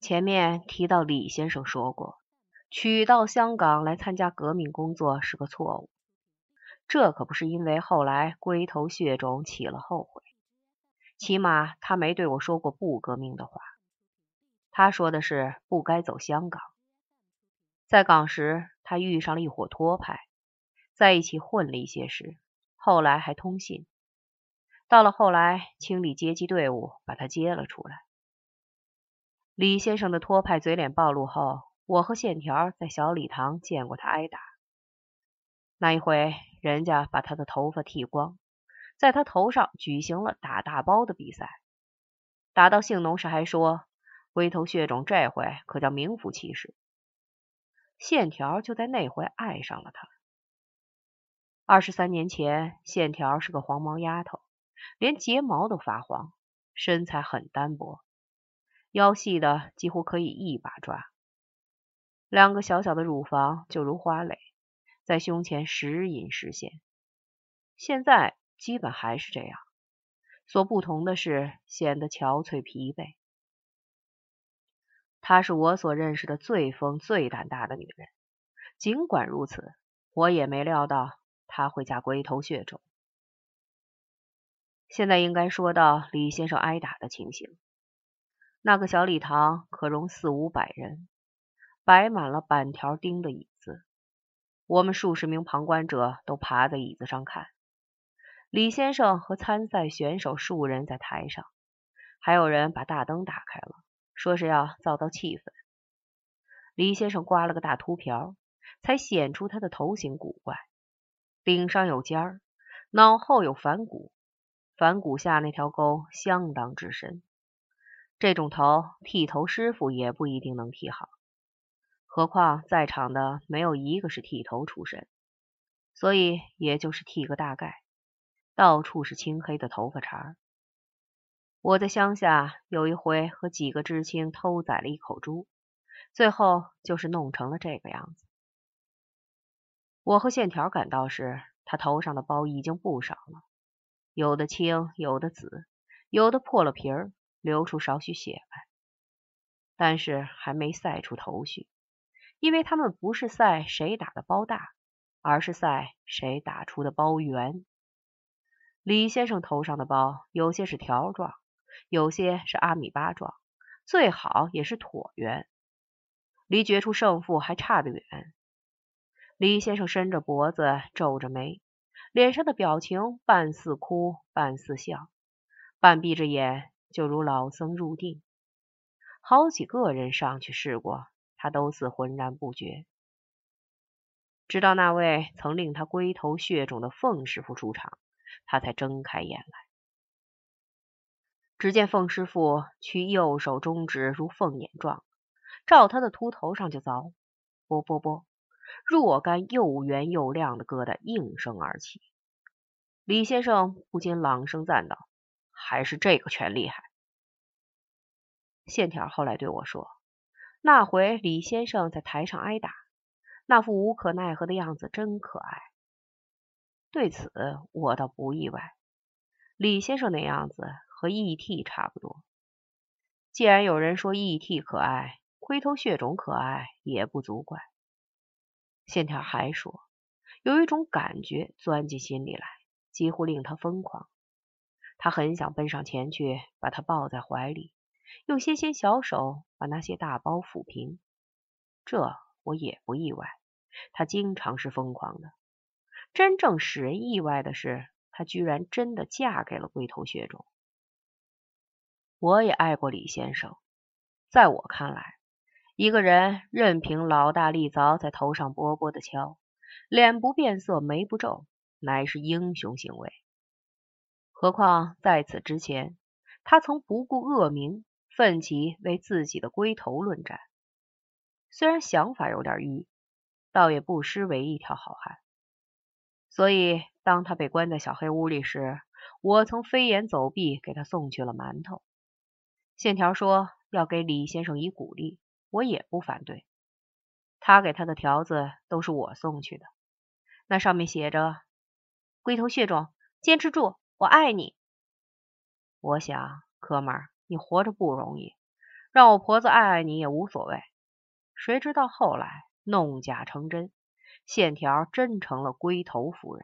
前面提到李先生说过，娶到香港来参加革命工作是个错误。这可不是因为后来龟头血肿起了后悔，起码他没对我说过不革命的话。他说的是不该走香港。在港时，他遇上了一伙托派，在一起混了一些时，后来还通信。到了后来，清理阶级队伍，把他接了出来。李先生的托派嘴脸暴露后，我和线条在小礼堂见过他挨打。那一回。人家把他的头发剃光，在他头上举行了打大包的比赛，打到姓农时还说龟头血肿这回可叫名副其实。线条就在那回爱上了他。二十三年前，线条是个黄毛丫头，连睫毛都发黄，身材很单薄，腰细的几乎可以一把抓，两个小小的乳房就如花蕾。在胸前时隐时现，现在基本还是这样，所不同的是显得憔悴疲惫。她是我所认识的最疯最胆大的女人，尽管如此，我也没料到她会嫁龟头血种。现在应该说到李先生挨打的情形，那个小礼堂可容四五百人，摆满了板条钉的椅子。我们数十名旁观者都爬在椅子上看，李先生和参赛选手数人在台上，还有人把大灯打开了，说是要造造气氛。李先生刮了个大秃瓢，才显出他的头型古怪，顶上有尖儿，脑后有反骨，反骨下那条沟相当之深，这种头剃头师傅也不一定能剃好。何况在场的没有一个是剃头出身，所以也就是剃个大概，到处是青黑的头发茬。我在乡下有一回和几个知青偷宰了一口猪，最后就是弄成了这个样子。我和线条赶到时，他头上的包已经不少了，有的青，有的紫，有的破了皮儿，流出少许血来，但是还没晒出头绪。因为他们不是赛谁打的包大，而是赛谁打出的包圆。李先生头上的包有些是条状，有些是阿米巴状，最好也是椭圆，离决出胜负还差得远。李先生伸着脖子，皱着眉，脸上的表情半似哭，半似笑，半闭着眼，就如老僧入定。好几个人上去试过。他都似浑然不觉，直到那位曾令他龟头血肿的凤师傅出场，他才睁开眼来。只见凤师傅取右手中指如凤眼状，照他的秃头上就凿，啵啵啵，若干又圆又亮的疙瘩应声而起。李先生不禁朗声赞道：“还是这个拳厉害。”线条后来对我说。那回李先生在台上挨打，那副无可奈何的样子真可爱。对此我倒不意外，李先生那样子和 E.T. 差不多。既然有人说 E.T. 可爱，龟头血肿可爱也不足怪。线条还说，有一种感觉钻进心里来，几乎令他疯狂。他很想奔上前去，把他抱在怀里。用纤纤小手把那些大包抚平，这我也不意外。他经常是疯狂的。真正使人意外的是，他居然真的嫁给了龟头血种。我也爱过李先生，在我看来，一个人任凭老大力凿在头上波波的敲，脸不变色，眉不皱，乃是英雄行为。何况在此之前，他曾不顾恶名。奋起为自己的龟头论战，虽然想法有点迂，倒也不失为一条好汉。所以，当他被关在小黑屋里时，我曾飞檐走壁给他送去了馒头。线条说要给李先生以鼓励，我也不反对。他给他的条子都是我送去的，那上面写着：“龟头血种，坚持住，我爱你。”我想，哥们儿。你活着不容易，让我婆子爱爱你也无所谓。谁知道后来弄假成真，线条真成了龟头夫人。